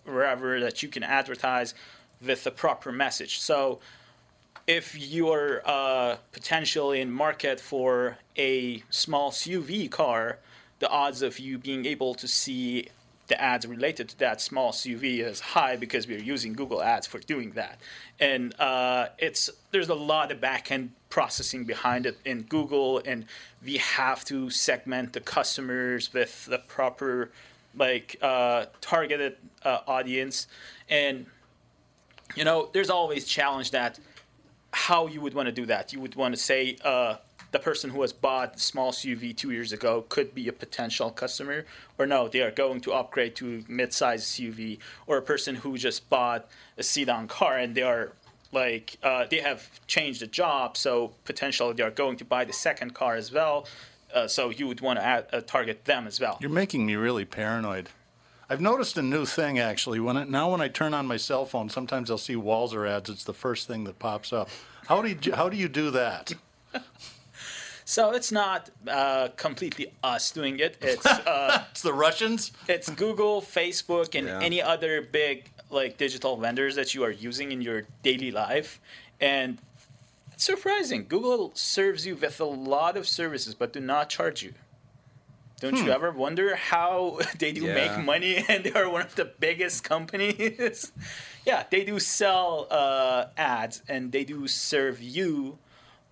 wherever that you can advertise with the proper message. So if you're uh, potentially in market for a small SUV car, the odds of you being able to see the ads related to that small SUV is high because we're using Google Ads for doing that. And uh, it's there's a lot of backend processing behind it in Google, and we have to segment the customers with the proper like uh, targeted uh, audience. And you know, there's always challenge that how you would want to do that. You would want to say uh, the person who has bought small SUV two years ago could be a potential customer, or no, they are going to upgrade to mid-size SUV, or a person who just bought a sedan car and they are like uh, they have changed the job, so potentially they are going to buy the second car as well. Uh, so you would want to add, uh, target them as well. You're making me really paranoid. I've noticed a new thing actually. When now when I turn on my cell phone, sometimes I'll see Walser ads. It's the first thing that pops up. How do you, how do you do that? So it's not uh, completely us doing it. It's uh, it's the Russians. It's Google, Facebook, and Yeah. any other big like digital vendors that you are using in your daily life. And it's surprising. Google serves you with a lot of services, but do not charge you. Don't you Hmm. ever wonder how they do Yeah. make money and they are one of the biggest companies? yeah, they do sell uh, ads and they do serve you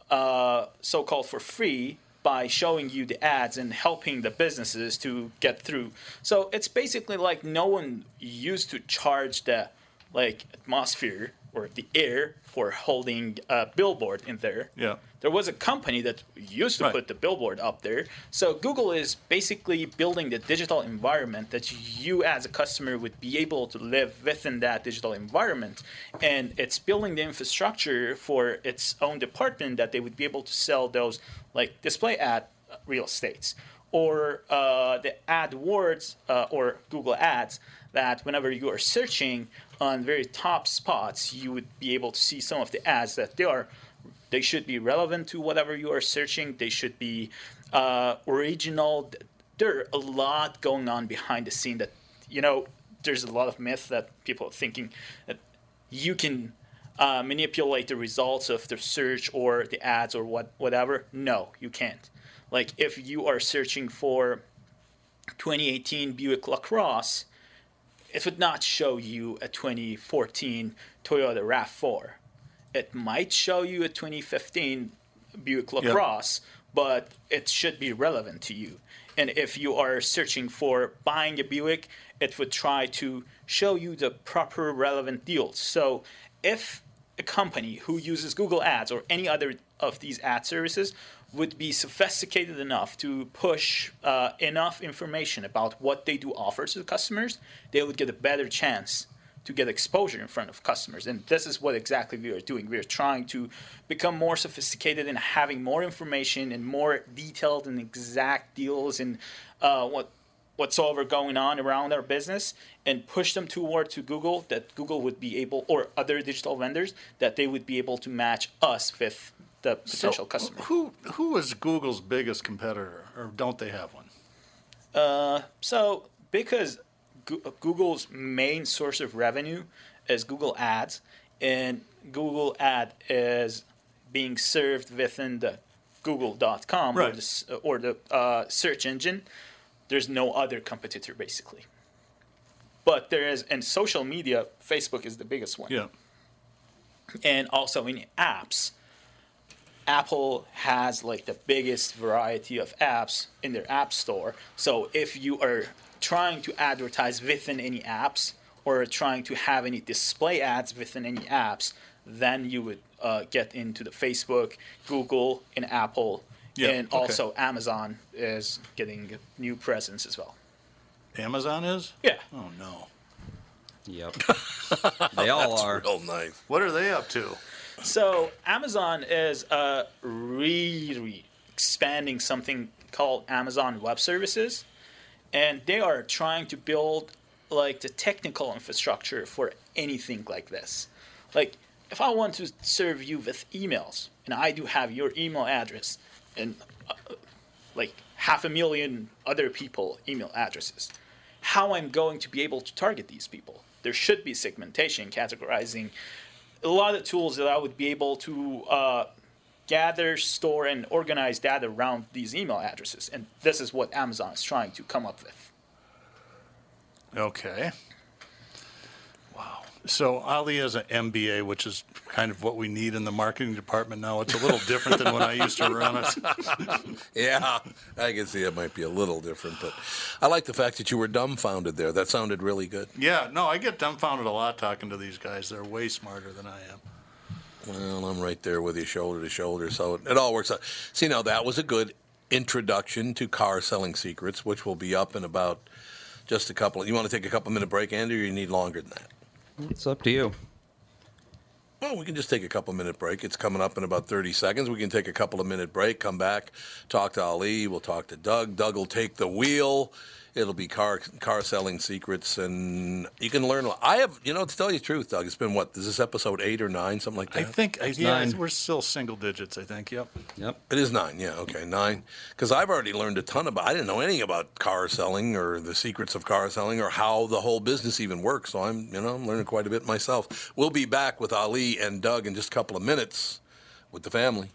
uh, so called for free by showing you the ads and helping the businesses to get through. So it's basically like no one used to charge the like atmosphere or the air for holding a billboard in there. Yeah. There was a company that used to put the billboard up there. So Google is basically building the digital environment that you as a customer would be able to live within that digital environment. And it's building the infrastructure for its own department that they would be able to sell those like display ad real estates or uh, the AdWords uh, or Google Ads that whenever you are searching on very top spots, you would be able to see some of the ads that they are they should be relevant to whatever you are searching. They should be uh, original. There are a lot going on behind the scene that you know. There's a lot of myth that people are thinking that you can uh, manipulate the results of the search or the ads or what whatever. No, you can't. Like if you are searching for 2018 Buick LaCrosse, it would not show you a 2014 Toyota RAV4. It might show you a 2015 Buick Yep. LaCrosse, but it should be relevant to you. And if you are searching for buying a Buick, it would try to show you the proper relevant deals. So if a company who uses Google Ads or any other of these ad services would be sophisticated enough to push uh, enough information about what they do offer to the customers, they would get a better chance to get exposure in front of customers. And this is what exactly we are doing. We are trying to become more sophisticated and having more information and more detailed and exact deals and uh, what whatsoever going on around our business and push them toward to Google that Google would be able or other digital vendors that they would be able to match us with the potential So, customer. Who who is Google's biggest competitor, or don't they have one? Uh, so because Google's main source of revenue is Google Ads, and Google Ad is being served within the Google.com or the, or the uh, search engine. There's no other competitor basically. But there is in social media, Facebook is the biggest one. Yeah. And also in apps, Apple has like the biggest variety of apps in their app store. So if you are trying to advertise within any apps or trying to have any display ads within any apps, then you would uh, get into the Facebook, Google, and Apple. Yeah, and okay. also Amazon is getting a new presence as well. Amazon is? Yeah. Oh no. Yep. They all That's are. Real nice. What are they up to? So Amazon is uh, really expanding something called Amazon Web Services, and they are trying to build like the technical infrastructure for anything like this. Like if I want to serve you with emails, and I do have your email address, and uh, like half a million other people email addresses, how I'm going to be able to target these people? There should be segmentation, categorizing a lot of tools that I would be able to uh, gather, store, and organize data around these email addresses. And this is what Amazon is trying to come up with. Okay. Wow. So Ali has an MBA, which is kind of what we need in the marketing department now. It's a little different than when I used to run it. yeah, I can see it might be a little different, but I like the fact that you were dumbfounded there. That sounded really good. Yeah, no, I get dumbfounded a lot talking to these guys. They're way smarter than I am. Well, I'm right there with you, shoulder to shoulder, so it, it all works out. See, now that was a good introduction to car selling secrets, which will be up in about just a couple. You want to take a couple minute break, Andy, or you need longer than that? It's up to you. Well, we can just take a couple minute break. It's coming up in about 30 seconds. We can take a couple of minute break, come back, talk to Ali. We'll talk to Doug. Doug will take the wheel. It'll be car car selling secrets, and you can learn. a lot. I have, you know, to tell you the truth, Doug. It's been what? Is this episode eight or nine, something like that? I think, I, It's yeah, nine. we're still single digits, I think. Yep. Yep. It is nine, yeah, okay, nine. Because I've already learned a ton about. I didn't know anything about car selling or the secrets of car selling or how the whole business even works. So I'm, you know, I'm learning quite a bit myself. We'll be back with Ali and Doug in just a couple of minutes with the family.